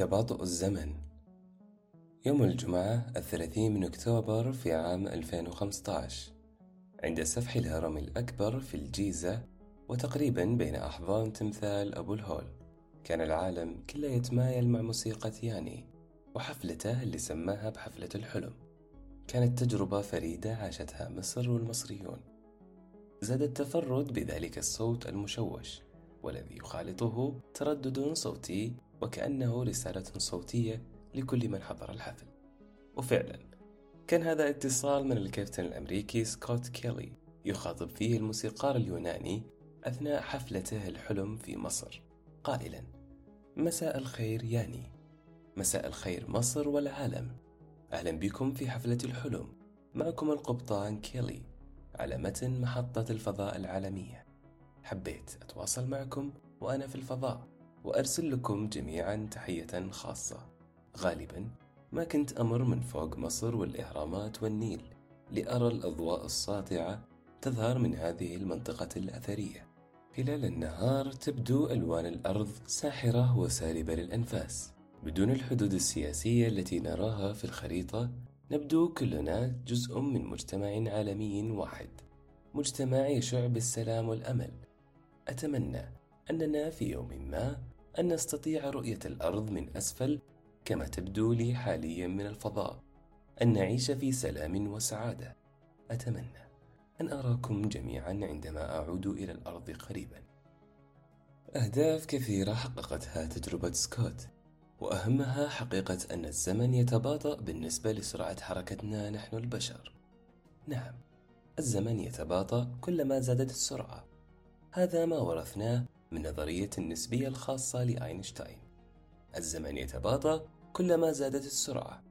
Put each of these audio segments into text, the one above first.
تباطؤ الزمن. يوم الجمعة الثلاثين من أكتوبر في عام 2015 عند سفح الهرم الأكبر في الجيزة وتقريبا بين أحضان تمثال أبو الهول كان العالم كله يتمايل مع موسيقى ياني وحفلته اللي سماها بحفلة الحلم. كانت تجربة فريدة عاشتها مصر والمصريون. زاد التفرد بذلك الصوت المشوش والذي يخالطه تردد صوتي وكأنه رسالة صوتية لكل من حضر الحفل. وفعلا كان هذا اتصال من الكابتن الأمريكي سكوت كيلي يخاطب فيه الموسيقار اليوناني أثناء حفلته الحلم في مصر. قائلا مساء الخير ياني. مساء الخير مصر والعالم. أهلا بكم في حفلة الحلم. معكم القبطان كيلي على متن محطة الفضاء العالمية. حبيت أتواصل معكم وأنا في الفضاء. وأرسل لكم جميعا تحية خاصة. غالبا ما كنت أمر من فوق مصر والإهرامات والنيل لأرى الأضواء الساطعة تظهر من هذه المنطقة الأثرية. خلال النهار تبدو ألوان الأرض ساحرة وسالبة للأنفاس. بدون الحدود السياسية التي نراها في الخريطة نبدو كلنا جزء من مجتمع عالمي واحد مجتمع يشع بالسلام والأمل. أتمنى أننا في يوم ما أن نستطيع رؤية الأرض من أسفل كما تبدو لي حاليا من الفضاء. أن نعيش في سلام وسعادة. أتمنى أن أراكم جميعا عندما أعود إلى الأرض قريبا. أهداف كثيرة حققتها تجربة سكوت وأهمها حقيقة أن الزمن يتباطأ بالنسبة لسرعة حركتنا نحن البشر. نعم الزمن يتباطأ كلما زادت السرعة. هذا ما ورثناه من نظرية النسبية الخاصة لأينشتاين. الزمن يتباطأ كلما زادت السرعة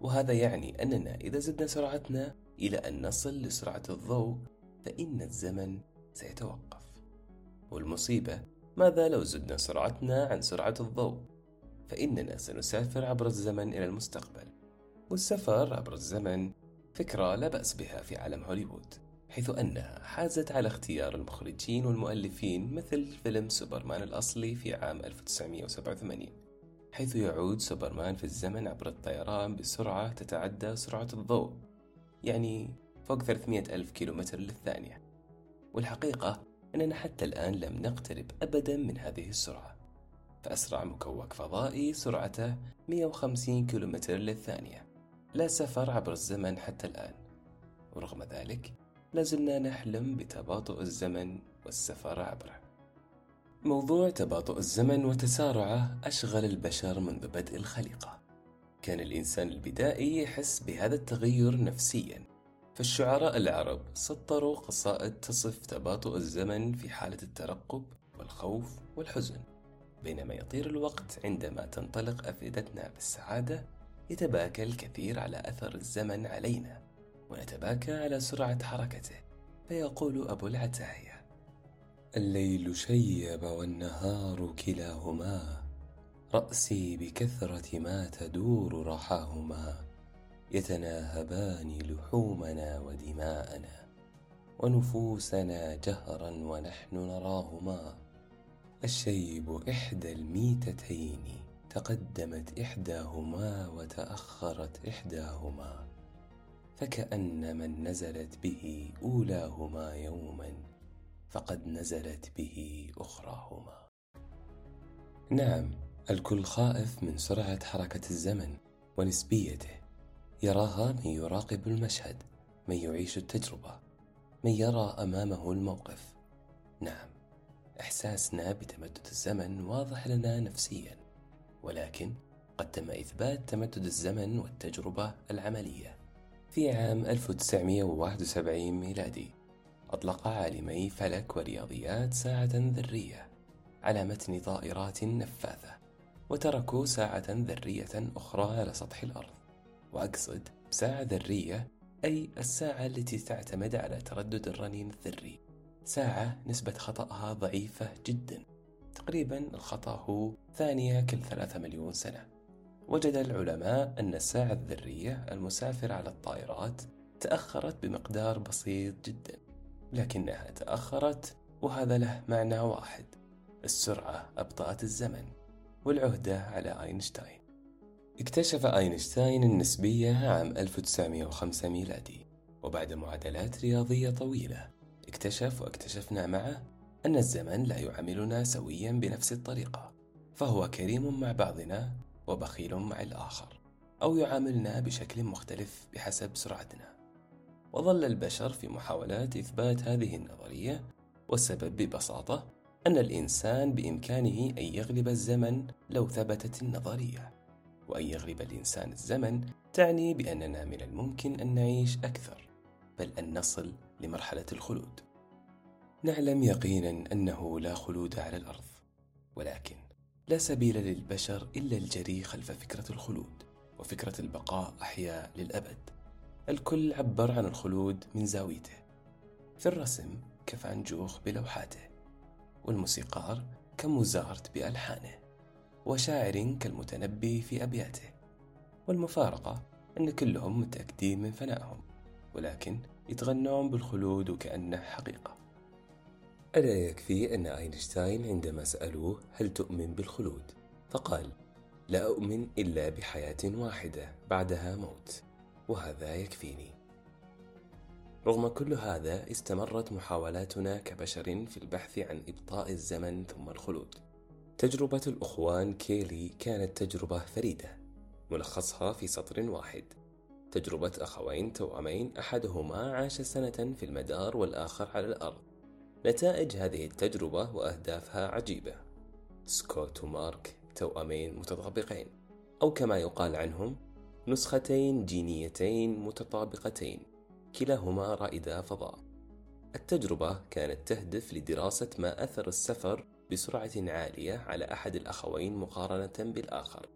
وهذا يعني أننا إذا زدنا سرعتنا إلى أن نصل لسرعة الضوء فإن الزمن سيتوقف. والمصيبة ماذا لو زدنا سرعتنا عن سرعة الضوء؟ فإننا سنسافر عبر الزمن إلى المستقبل. والسفر عبر الزمن فكرة لا بأس بها في عالم هوليوود. حيث أنها حازت على اختيار المخرجين والمؤلفين مثل فيلم سوبرمان الأصلي في عام 1987 حيث يعود سوبرمان في الزمن عبر الطيران بسرعة تتعدى سرعة الضوء يعني فوق 300 ألف كيلومتر للثانية. والحقيقة أننا حتى الآن لم نقترب أبدا من هذه السرعة فأسرع مكوك فضائي سرعته 150 كيلومتر للثانية لا سفر عبر الزمن حتى الآن. ورغم ذلك لازلنا نحلم بتباطؤ الزمن والسفر عبره. موضوع تباطؤ الزمن وتسارعه أشغل البشر منذ بدء الخليقة. كان الإنسان البدائي يحس بهذا التغير نفسيا فالشعراء العرب سطروا قصائد تصف تباطؤ الزمن في حالة الترقب والخوف والحزن. بينما يطير الوقت عندما تنطلق أفئدتنا بالسعادة يتباكى الكثير على أثر الزمن علينا. ونتباكى على سرعة حركته فيقول أبو العتاية الليل شيب والنهار كلاهما رأسي بكثرة ما تدور رحاهما يتناهبان لحومنا ودماءنا ونفوسنا جهرا ونحن نراهما. الشيب إحدى الميتتين تقدمت إحداهما وتأخرت إحداهما. فكأن من نزلت به أولاهما يوما فقد نزلت به أخراهما. نعم الكل خائف من سرعة حركة الزمن ونسبيته. يراها من يراقب المشهد من يعيش التجربة من يرى أمامه الموقف. نعم إحساسنا بتمدد الزمن واضح لنا نفسيا ولكن قد تم إثبات تمدد الزمن والتجربة العملية. في عام 1971 ميلادي أطلق عالمي فلك ورياضيات ساعة ذرية على متن طائرات نفاثة وتركوا ساعة ذرية أخرى على سطح الأرض وأقصد ساعة ذرية أي الساعة التي تعتمد على تردد الرنين الذري ساعة نسبة خطأها ضعيفة جدا تقريبا الخطأ هو ثانية كل ثلاثة مليون سنة. وجد العلماء أن الساعة الذرية المسافرة على الطائرات تأخرت بمقدار بسيط جدا لكنها تأخرت وهذا له معنى واحد السرعة أبطأت الزمن والعهدة على أينشتاين. اكتشف أينشتاين النسبية عام 1905 ميلادي وبعد معادلات رياضية طويلة اكتشف واكتشفنا معه أن الزمن لا يعاملنا سويا بنفس الطريقة فهو كريم مع بعضنا وبخيل مع الآخر أو يعاملنا بشكل مختلف بحسب سرعتنا. وظل البشر في محاولات إثبات هذه النظرية والسبب ببساطة أن الإنسان بإمكانه أن يغلب الزمن لو ثبتت النظرية. وأن يغلب الإنسان الزمن تعني بأننا من الممكن أن نعيش أكثر بل أن نصل لمرحلة الخلود. نعلم يقينا أنه لا خلود على الأرض ولكن لا سبيل للبشر إلا الجري خلف فكرة الخلود وفكرة البقاء أحياء للأبد. الكل عبر عن الخلود من زاويته في الرسم كفان جوخ بلوحاته والموسيقار كموزارت بألحانه وشاعر كالمتنبي في أبياته. والمفارقة أن كلهم متأكدين من فنائهم ولكن يتغنون بالخلود وكأنه حقيقة. ألا يكفي أن أينشتاين عندما سألوه هل تؤمن بالخلود؟ فقال لا أؤمن إلا بحياة واحدة بعدها موت وهذا يكفيني. رغم كل هذا استمرت محاولاتنا كبشر في البحث عن إبطاء الزمن ثم الخلود. تجربة الأخوان كيلي كانت تجربة فريدة ملخصها في سطر واحد. تجربة أخوين توأمين أحدهما عاش سنة في المدار والآخر على الأرض. نتائج هذه التجربة وأهدافها عجيبة. سكوت ومارك توأمين متطابقين أو كما يقال عنهم نسختين جينيتين متطابقتين كلاهما رائدا فضاء. التجربة كانت تهدف لدراسة ما أثر السفر بسرعة عالية على أحد الأخوين مقارنة بالآخر.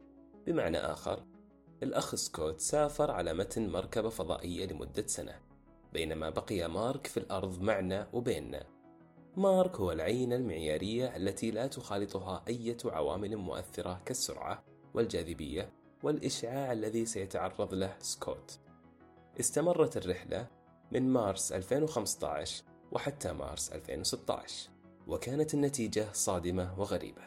بمعنى آخر الأخ سكوت سافر على متن مركبة فضائية لمدة سنة بينما بقي مارك في الأرض معنا وبيننا. مارك هو العينة المعيارية التي لا تخالطها أي عوامل مؤثرة كالسرعة والجاذبية والإشعاع الذي سيتعرض له سكوت. استمرت الرحلة من مارس 2015 وحتى مارس 2016 وكانت النتيجة صادمة وغريبة.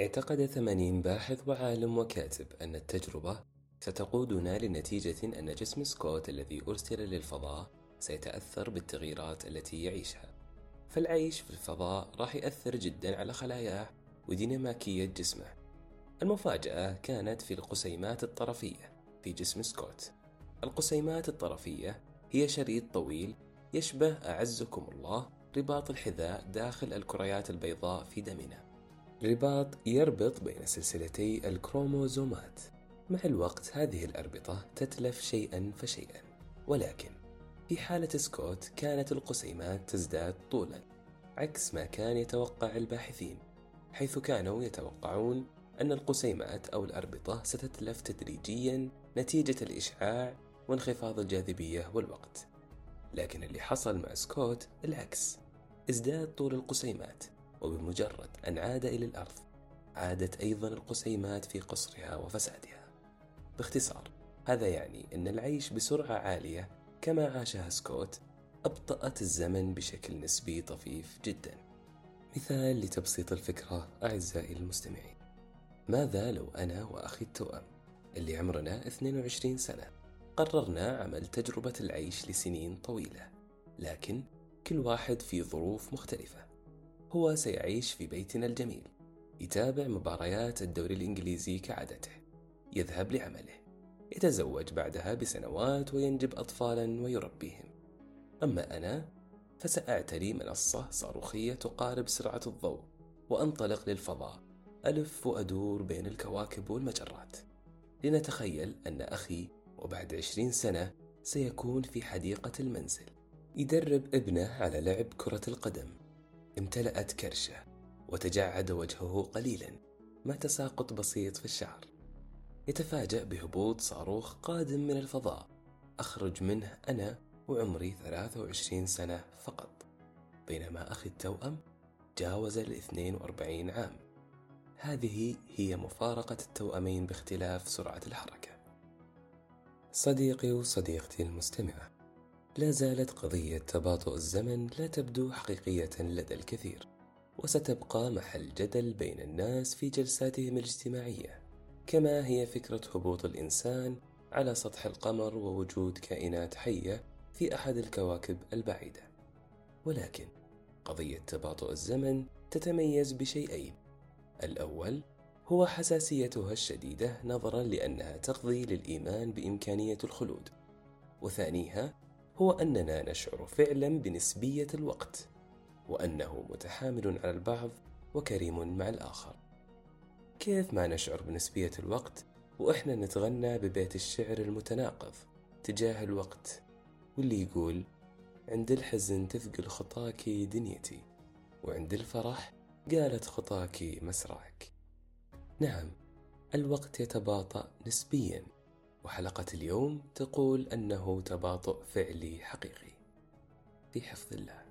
اعتقد 80 باحث وعالم وكاتب أن التجربة ستقودنا لنتيجة أن جسم سكوت الذي أرسل للفضاء سيتأثر بالتغييرات التي يعيشها. فالعيش في الفضاء راح يأثر جدا على خلاياه وديناميكية جسمه. المفاجأة كانت في القسيمات الطرفية في جسم سكوت. القسيمات الطرفية هي شريط طويل يشبه أعزكم الله رباط الحذاء داخل الكريات البيضاء في دمنا. رباط يربط بين سلسلتي الكروموزومات. مع الوقت هذه الأربطة تتلف شيئا فشيئا. ولكن في حالة سكوت كانت القسيمات تزداد طولا عكس ما كان يتوقع الباحثين حيث كانوا يتوقعون أن القسيمات أو الأربطة ستتلف تدريجيا نتيجة الإشعاع وانخفاض الجاذبية والوقت. لكن اللي حصل مع سكوت العكس ازداد طول القسيمات وبمجرد أن عاد إلى الأرض عادت أيضا القسيمات في قصرها وفسادها. باختصار هذا يعني أن العيش بسرعة عالية كما عاشها سكوت أبطأت الزمن بشكل نسبي طفيف جدا. مثال لتبسيط الفكرة أعزائي المستمعين. ماذا لو أنا وأخي التوأم اللي عمرنا 22 سنة قررنا عمل تجربة العيش لسنين طويلة لكن كل واحد في ظروف مختلفة. هو سيعيش في بيتنا الجميل يتابع مباريات الدوري الإنجليزي كعادته يذهب لعمله. يتزوج بعدها بسنوات وينجب أطفالا ويربيهم. أما أنا فسأعتري منصة صاروخية تقارب سرعة الضوء وأنطلق للفضاء ألف وأدور بين الكواكب والمجرات. لنتخيل أن أخي وبعد عشرين سنة سيكون في حديقة المنزل. يدرب ابنه على لعب كرة القدم. امتلأت كرشة وتجعد وجهه قليلا ما تساقط بسيط في الشعر. يتفاجأ بهبوط صاروخ قادم من الفضاء. أخرج منه أنا وعمري 23 سنة فقط. بينما أخي التوأم جاوز ال 42 عام. هذه هي مفارقة التوأمين باختلاف سرعة الحركة. صديقي وصديقتي المستمعة لا زالت قضية تباطؤ الزمن لا تبدو حقيقية لدى الكثير وستبقى محل جدل بين الناس في جلساتهم الاجتماعية. كما هي فكرة هبوط الإنسان على سطح القمر ووجود كائنات حية في أحد الكواكب البعيدة. ولكن قضية تباطؤ الزمن تتميز بشيئين. الأول هو حساسيتها الشديدة نظرا لأنها تقضي للإيمان بإمكانية الخلود. وثانيها هو أننا نشعر فعلا بنسبية الوقت وأنه متحامل على البعض وكريم مع الآخر. كيف ما نشعر بنسبية الوقت وإحنا نتغنى ببيت الشعر المتناقض تجاه الوقت واللي يقول عند الحزن تثقل خطاك دنيتي وعند الفرح قالت خطاك مسرعك نعم الوقت يتباطأ نسبيا وحلقة اليوم تقول أنه تباطؤ فعلي حقيقي. في حفظ الله.